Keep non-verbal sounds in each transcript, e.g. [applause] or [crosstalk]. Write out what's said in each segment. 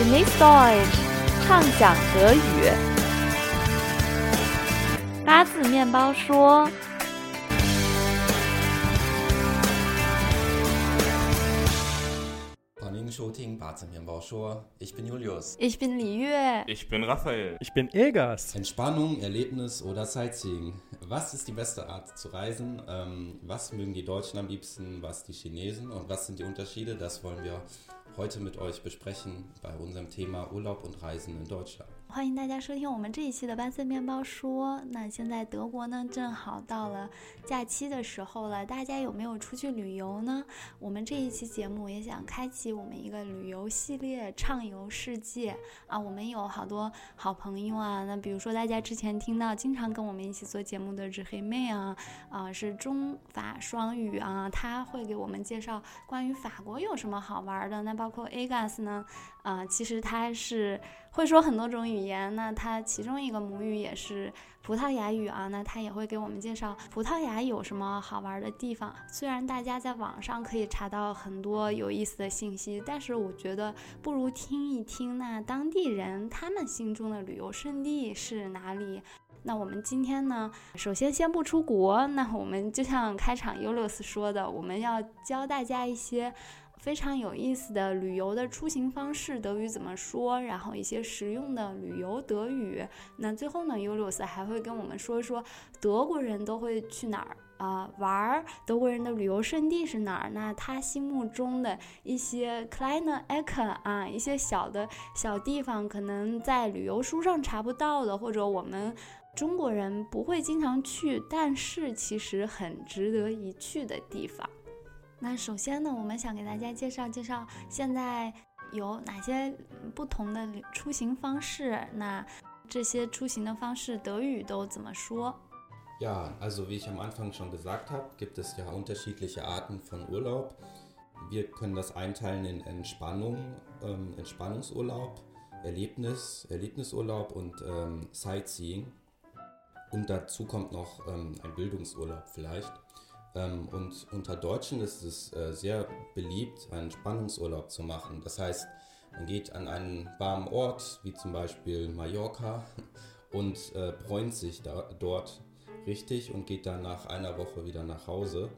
Genieß Deutsch，畅想德语。八字面包说。欢迎收听八字面包说。Ich bin Julius. Ich bin Li Yue. Ich bin Raphael. Ich bin Egas. Entspannung, Erlebnis oder Sightseeing. Was ist die beste Art zu reisen? Ähm, was mögen die Deutschen am liebsten? Was die Chinesen? Und was sind die Unterschiede? Das wollen wir heute mit euch besprechen bei unserem Thema Urlaub und Reisen in Deutschland. 欢迎大家收听我们这一期的八岁面包说。那现在德国呢，正好到了假期的时候了，大家有没有出去旅游呢？我们这一期节目也想开启我们一个旅游系列，畅游世界啊！我们有好多好朋友啊，那比如说大家之前听到经常跟我们一起做节目的日黑妹啊，啊是中法双语啊，他会给我们介绍关于法国有什么好玩的。那包括 Agas 呢，啊，其实他是。会说很多种语言，那他其中一个母语也是葡萄牙语啊，那他也会给我们介绍葡萄牙有什么好玩的地方。虽然大家在网上可以查到很多有意思的信息，但是我觉得不如听一听那当地人他们心中的旅游胜地是哪里。那我们今天呢，首先先不出国，那我们就像开场 Ulius 说的，我们要教大家一些。非常有意思的旅游的出行方式，德语怎么说？然后一些实用的旅游德语。那最后呢，Ulius 还会跟我们说说德国人都会去哪儿啊玩儿？德国人的旅游胜地是哪儿？那他心目中的一些 kleine Ecke 啊，一些小的小地方，可能在旅游书上查不到的，或者我们中国人不会经常去，但是其实很值得一去的地方。那首先呢，我们想给大家介绍介绍现在有哪些不同的出行方式。那这些出行的方式德语都怎么说？Ja, also wie ich am Anfang schon gesagt habe, gibt es ja unterschiedliche Arten von Urlaub. Wir können das einteilen in Entspannung, ähm, Entspannungsurlaub, Erlebnis, Erlebnisurlaub und ähm, Sightseeing. Und dazu kommt noch ähm, ein Bildungsurlaub vielleicht. Ähm, und unter Deutschen ist es äh, sehr beliebt, einen Spannungsurlaub zu machen. Das heißt, man geht an einen warmen Ort, wie zum Beispiel Mallorca, [laughs] und äh, bräunt sich da, dort richtig und geht dann nach einer Woche wieder nach Hause.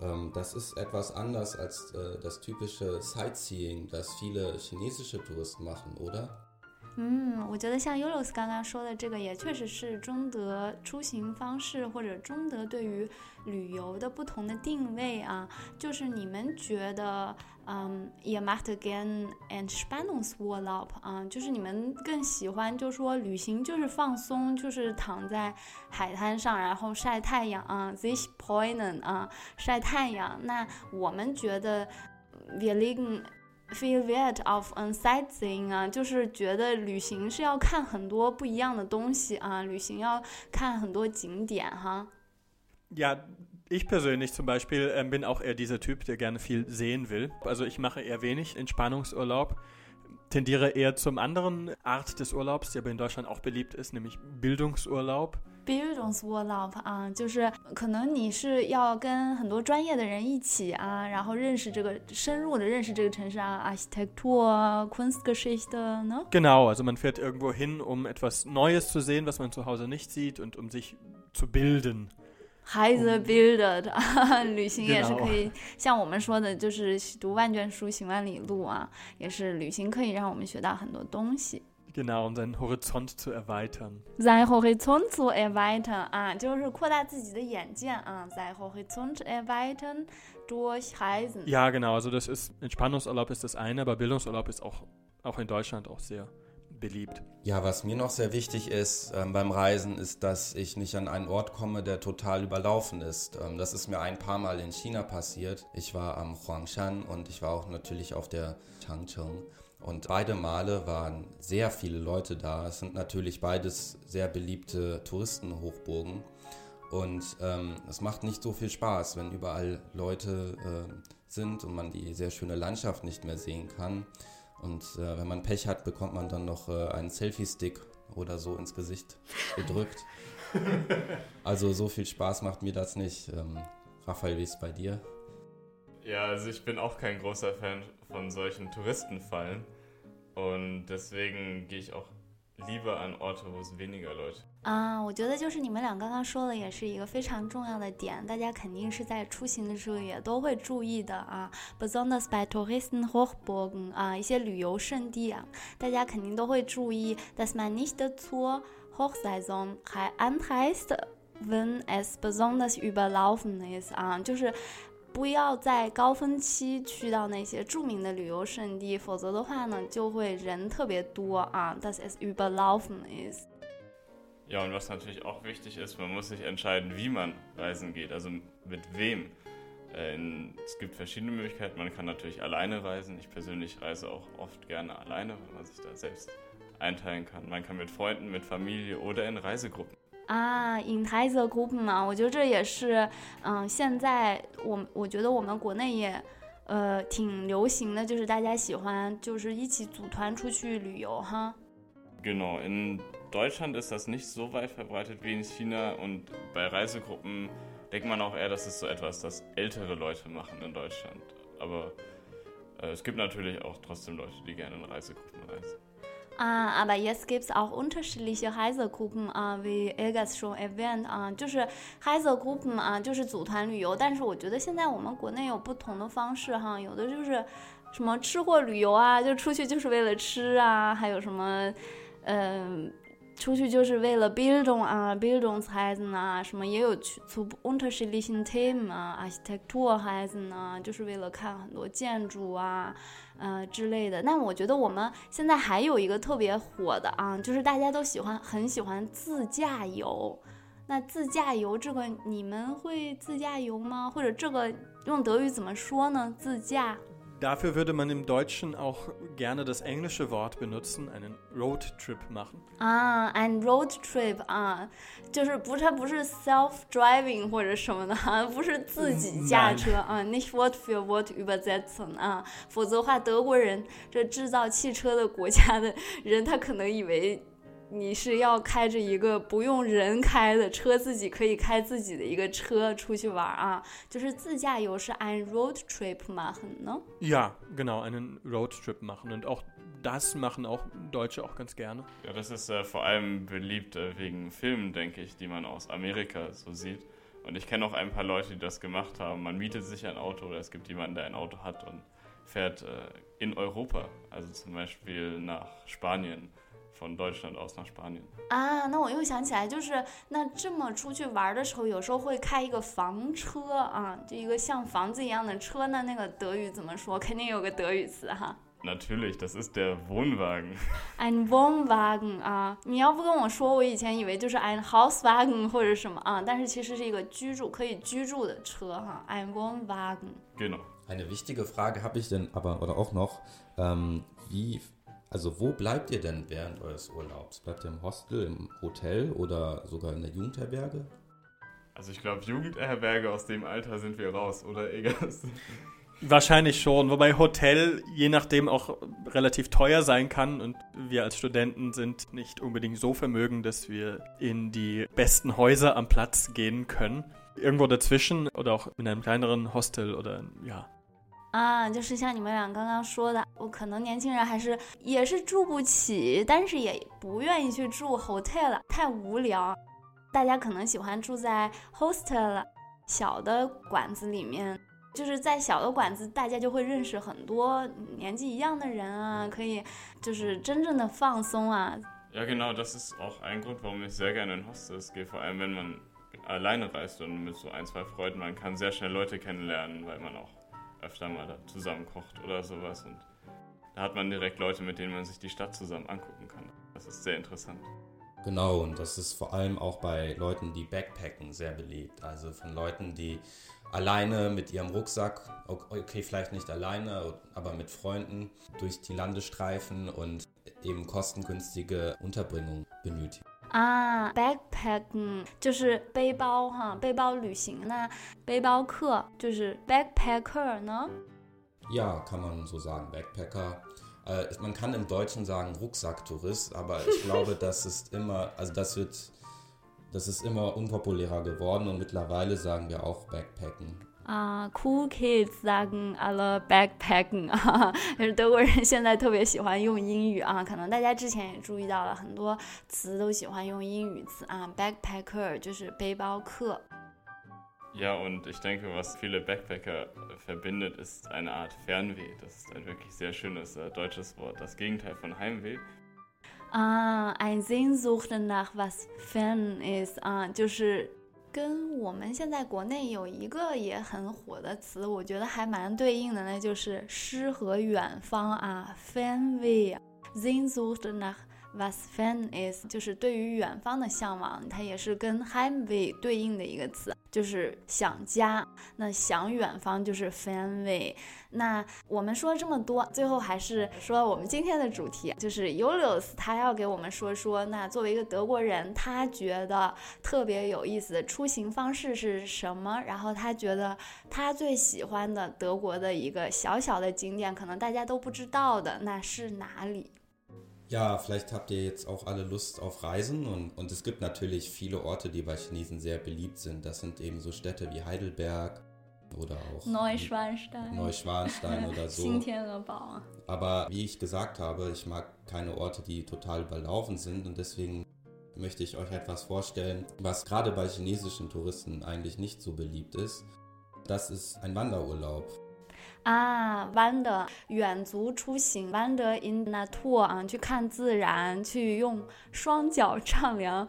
Ähm, das ist etwas anders als äh, das typische Sightseeing, das viele chinesische Touristen machen, oder? 嗯，我觉得像 Ulos 刚刚说的这个，也确实是中德出行方式或者中德对于旅游的不同的定位啊。就是你们觉得，嗯，ihr macht gern Entspannungsurlaub 啊，就是你们更喜欢，就说旅行就是放松，就是躺在海滩上，然后晒太阳啊，this point 啊，晒太阳。那我们觉得，wir liegen Feel that of a sightseeing 啊，就是觉得旅行是要看很多不一样的东西啊，旅行要看很多景点哈。Ja, ich persönlich zum Beispiel ähm, bin auch eher dieser Typ, der gerne viel sehen will. Also ich mache eher wenig Entspannungsurlaub tendiere eher zum anderen Art des Urlaubs, der aber in Deutschland auch beliebt ist, nämlich Bildungsurlaub. Bildungsurlaub 啊，就是可能你是要跟很多专业的人一起啊，然后认识这个深入的认识这个城市啊，Architektur, Kunstgeschichte, ne? Genau, also man fährt irgendwo hin, um etwas Neues zu sehen, was man zu Hause nicht sieht und um sich zu bilden. 孩子 bildet 啊，旅行也是可以，像我们说的，就是读万卷书，行万里路啊，也是旅行可以让我们学到很多东西。Genau, um seinen Horizont zu erweitern. Sein Horizont zu erweitern 啊，就是扩大自己的眼界啊。Sein Horizont erweitern durch Reisen. Ja, genau. Also das ist Entspannungsurlaub ist das eine, aber Bildungsurlaub ist auch auch in Deutschland auch sehr beliebt. Ja, was mir noch sehr wichtig ist ähm, beim Reisen, ist, dass ich nicht an einen Ort komme, der total überlaufen ist. Ähm, das ist mir ein paar Mal in China passiert. Ich war am Huangshan und ich war auch natürlich auf der Changcheng. Und beide Male waren sehr viele Leute da. Es sind natürlich beides sehr beliebte Touristenhochburgen. Und ähm, es macht nicht so viel Spaß, wenn überall Leute äh, sind und man die sehr schöne Landschaft nicht mehr sehen kann. Und äh, wenn man Pech hat, bekommt man dann noch äh, einen Selfie-Stick oder so ins Gesicht gedrückt. [laughs] also so viel Spaß macht mir das nicht. Ähm, Raphael, wie ist es bei dir? Ja, also ich bin auch kein großer Fan von solchen Touristenfallen. Und deswegen gehe ich auch lieber an Orte, wo es weniger Leute 啊，我觉得就是你们俩刚刚说的，也是一个非常重要的点，大家肯定是在出行的时候也都会注意的啊。Besonders bei Touristenhochburgen 啊，一些旅游胜地啊，大家肯定都会注意，dass man nicht zur Hochsaison anreist, wenn es besonders überlaufen ist 啊，就是 不要在高峰期去到那些着名的旅游胜地，否则的话呢，就会人特别多啊。dass es überlaufen ist。Ja, und was natürlich auch wichtig ist, man muss sich entscheiden, wie man reisen geht, also mit wem. Äh, es gibt verschiedene Möglichkeiten. Man kann natürlich alleine reisen. Ich persönlich reise auch oft gerne alleine, weil man sich da selbst einteilen kann. Man kann mit Freunden, mit Familie oder in Reisegruppen. 啊，in Reisegruppen 嘛，我觉得这也是，嗯，现在我我觉得我们国内也，呃，挺流行的，就是大家喜欢就是一起组团出去旅游哈。Genau, in Deutschland ist das nicht so weit verbreitet wie in China und bei Reisegruppen denkt man auch eher, das ist so etwas, das ältere Leute machen in Deutschland. Aber äh, es gibt natürlich auch trotzdem Leute, die gerne in Reisegruppen reisen. Ah, aber jetzt gibt es auch unterschiedliche Reisegruppen 啊，wie Elgas schon erwähnt 啊，就是 Reisegruppen 啊，就是组团旅游。但是我觉得现在我们国内有不同的方式哈，有的就是什么吃货旅游啊，就出去就是为了吃啊，还有什么，嗯。出去就是为了 Bildung 啊，Bildungsreisen 啊，什么也有去 zu unterschiedlichen Themen 啊，architecture 孩子呢，就是为了看很多建筑啊，呃之类的。那我觉得我们现在还有一个特别火的啊，就是大家都喜欢很喜欢自驾游。那自驾游这个你们会自驾游吗？或者这个用德语怎么说呢？自驾。Dafür würde man im Deutschen auch gerne das englische Wort benutzen, einen Roadtrip machen. Ah, ein Roadtrip 啊，就是不是它不是 self-driving 或[laughs] 者什么的啊，不是自己驾车啊，nicht Wort für Wort übersetzen 啊，否则的话，德国人这制造汽车的国家的人，他可能以为。 你是要开着一个不用人开的车，自己可以开自己的一个车出去玩啊，就是自驾游是 ein Roadtrip machen, ne? Ja, genau, einen Roadtrip machen und auch das machen auch Deutsche auch ganz gerne. Ja, das ist äh, vor allem beliebt äh, wegen Filmen, denke ich, die man aus Amerika so sieht. Und ich kenne auch ein paar Leute, die das gemacht haben. Man mietet sich ein Auto oder es gibt jemanden, der ein Auto hat und fährt äh, in Europa, also zum Beispiel nach Spanien von Deutschland aus nach Spanien 啊，那我又想起来，就是那这么出去玩的时候，有时候会开一个房车啊，就一个像房子一样的车，那那个德语怎么说？肯定有个德语词哈。Natürlich, das ist der Wohnwagen. [laughs] Ein Wohnwagen 啊，你要不跟我说，我以前以为就是 ein Hauswagen 或者什么啊，但是其实是一个居住可以居住的车哈，ein Wohnwagen. Genau. Eine wichtige Frage habe ich denn aber oder auch noch, ähm, wie also wo bleibt ihr denn während eures Urlaubs? Bleibt ihr im Hostel, im Hotel oder sogar in der Jugendherberge? Also ich glaube, Jugendherberge aus dem Alter sind wir raus, oder Egas? Wahrscheinlich schon, wobei Hotel je nachdem auch relativ teuer sein kann und wir als Studenten sind nicht unbedingt so vermögend, dass wir in die besten Häuser am Platz gehen können. Irgendwo dazwischen oder auch in einem kleineren Hostel oder ja, 啊，就是像你们俩刚刚说的，我可能年轻人还是也是住不起，但是也不愿意去住 hotel 了，太无聊。大家可能喜欢住在 hostel 了小的馆子里面，就是在小的馆子，大家就会认识很多年纪一样的人啊，可以就是真正的放松啊。Ja, genau, das ist auch ein Grund, warum ich sehr gerne in Hostels gehe, vor allem wenn man alleine reist und mit so ein, zwei Freunden, man kann sehr schnell Leute kennenlernen, weil man auch öfter mal da zusammen kocht oder sowas. Und da hat man direkt Leute, mit denen man sich die Stadt zusammen angucken kann. Das ist sehr interessant. Genau, und das ist vor allem auch bei Leuten, die backpacken, sehr beliebt. Also von Leuten, die alleine mit ihrem Rucksack, okay, vielleicht nicht alleine, aber mit Freunden durch die Landestreifen und eben kostengünstige Unterbringung benötigen. 啊，backpacking 就是背包哈，背包旅行。那背包客就是 backpacker 呢？Ja, kann man so sagen, Backpacker. Äh, man kann im Deutschen sagen Rucksacktourist, aber ich [laughs] glaube, das ist immer, also das wird, das ist immer unpopulärer geworden und mittlerweile sagen wir auch Backpacken. 啊，cool kids sagen alle backpacken 啊，就是德国人现在特别喜欢用英语啊，可能大家之前也注意到了，很多词都喜欢用英语词啊，backpacker 就是背包客。Ja, und ich denke, was viele Backpacker verbindet, ist eine Art Fernweh. Das ist ein wirklich sehr schönes äh, deutsches Wort, das Gegenteil von Heimweh. 啊，ein Sehnsucht nach was fern ist 啊，就是跟我们现在国内有一个也很火的词，我觉得还蛮对应的，那就是诗和远方啊，Fernweh s i n s u c h nach was fan is，就是对于远方的向往，它也是跟 Heimweh 对应的一个词。就是想家，那想远方就是 family。那我们说了这么多，最后还是说我们今天的主题，就是 Julius 他要给我们说说，那作为一个德国人，他觉得特别有意思的出行方式是什么？然后他觉得他最喜欢的德国的一个小小的景点，可能大家都不知道的，那是哪里？Ja, vielleicht habt ihr jetzt auch alle Lust auf Reisen und, und es gibt natürlich viele Orte, die bei Chinesen sehr beliebt sind. Das sind eben so Städte wie Heidelberg oder auch Neuschwanstein, Neuschwanstein oder so. Aber wie ich gesagt habe, ich mag keine Orte, die total überlaufen sind und deswegen möchte ich euch etwas vorstellen, was gerade bei chinesischen Touristen eigentlich nicht so beliebt ist. Das ist ein Wanderurlaub. 啊，wander 远足出行，wander in natur 啊，去看自然，去用双脚丈量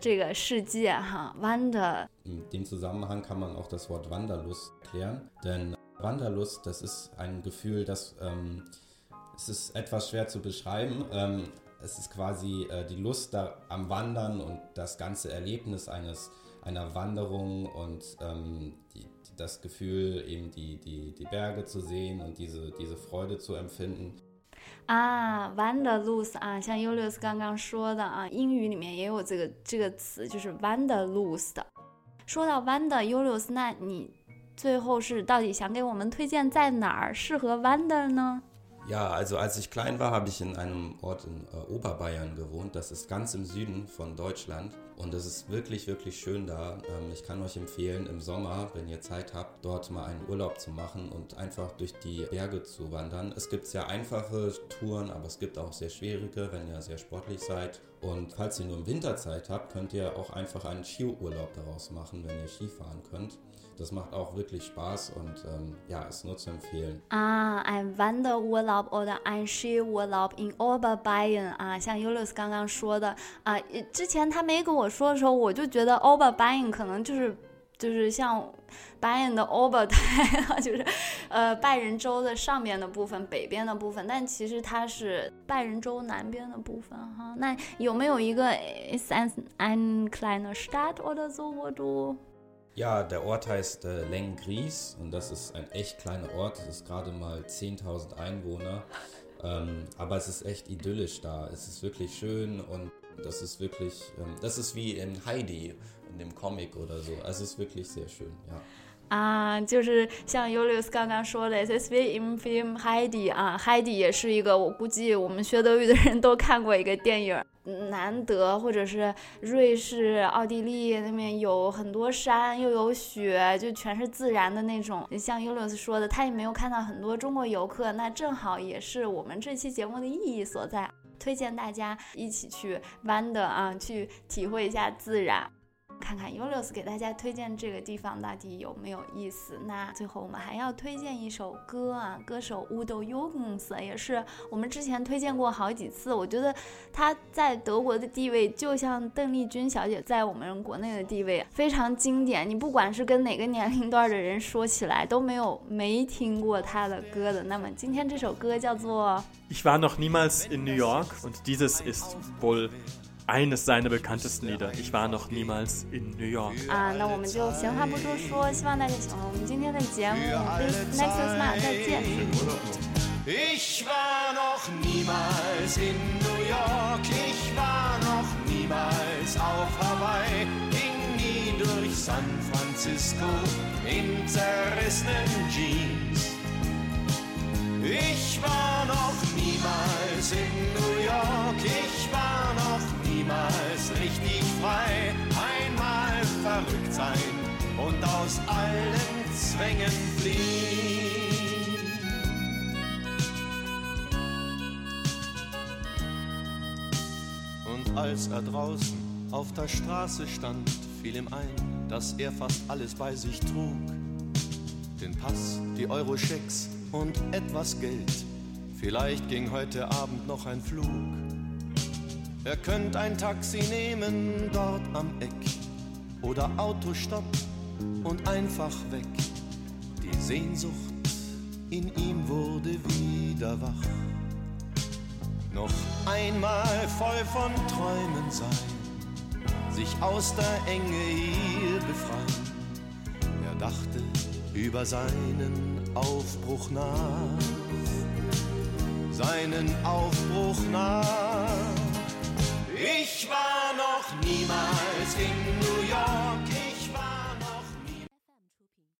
这个世界哈，wander。In [laughs] dem Zusammenhang kann man auch das Wort Wanderlust erklären, denn Wanderlust, das ist ein Gefühl, das ähm, es ist etwas schwer zu beschreiben. Ähm, es ist quasi äh, die Lust da am Wandern und das ganze Erlebnis eines einer Wanderung und ähm, die, das Gefühl, eben die, die, die Berge zu sehen und diese, diese Freude zu empfinden. 啊，Wanderlust 啊，像 Julius 刚刚说的啊，英语里面也有这个这个词，就是 Wanderlust。说到 Wander，Julius，那你最后是到底想给我们推荐在哪儿适合 Wander 呢？Ja, also als ich klein war, habe ich in einem Ort in äh, Oberbayern gewohnt. Das ist ganz im Süden von Deutschland. Und es ist wirklich, wirklich schön da. Ähm, ich kann euch empfehlen, im Sommer, wenn ihr Zeit habt, dort mal einen Urlaub zu machen und einfach durch die Berge zu wandern. Es gibt sehr einfache Touren, aber es gibt auch sehr schwierige, wenn ihr sehr sportlich seid. Und falls ihr nur im Winter Zeit habt, könnt ihr auch einfach einen Skiurlaub daraus machen, wenn ihr Ski fahren könnt. Das macht auch wirklich Spaß und ähm, ja, ist nur zu empfehlen. 啊，ein Wanderurlaub oder ein Skiurlaub in Oberbayern 啊，像 Julius 刚刚说的啊，之前他没跟我说的时候，我就觉得 Oberbayern 可能就是 就是像 Bayern 的 Ober 台，就是呃拜仁州的上面的部分，北边的部分，但其实它是拜仁州南边的部分哈。那有没有一个 ist ein ein kleiner Stadt oder so, wo du ja, der Ort heißt äh, Lengries und das ist ein echt kleiner Ort. Es ist gerade mal 10.000 Einwohner. Ähm, aber es ist echt idyllisch da. Es ist wirklich schön und das ist wirklich, ähm, das ist wie in Heidi, in dem Comic oder so. Also es ist wirklich sehr schön, ja. 啊，就是像 Julius 刚刚说的，SSV im Film Heidi 啊，Heidi 也是一个我估计我们学德语的人都看过一个电影。难得或者是瑞士、奥地利那边有很多山，又有雪，就全是自然的那种。像 Julius 说的，他也没有看到很多中国游客，那正好也是我们这期节目的意义所在，推荐大家一起去 wander 啊，去体会一下自然。看看 Julius 给大家推荐这个地方到底有没有意思。那最后我们还要推荐一首歌啊，歌手 Udo Jürgens 也是我们之前推荐过好几次。我觉得他在德国的地位就像邓丽君小姐在我们国内的地位非常经典。你不管是跟哪个年龄段的人说起来都没有没听过他的歌的。那么今天这首歌叫做 Ich war noch niemals in New York und dieses ist wohl eines seiner bekanntesten Lieder. Ich war noch niemals in New York. 啊，那我们就闲话不多说，希望大家喜欢我们今天的节目。Bis next Mal，再见。Ich war noch niemals in New York, ich war noch niemals auf Hawaii, ging nie durch San Francisco in zerrissenen Jeans. Ich war noch niemals in New York, ich war niemals richtig frei. Einmal verrückt sein und aus allen Zwängen fliehen. Und als er draußen auf der Straße stand, fiel ihm ein, dass er fast alles bei sich trug. Den Pass, die Euro-Schecks und etwas Geld. Vielleicht ging heute Abend noch ein Flug. Er könnte ein Taxi nehmen dort am Eck oder Autostopp und einfach weg. Die Sehnsucht in ihm wurde wieder wach. Noch einmal voll von Träumen sein, sich aus der Enge hier befreien. Er dachte über seinen Aufbruch nach, seinen Aufbruch nach. asking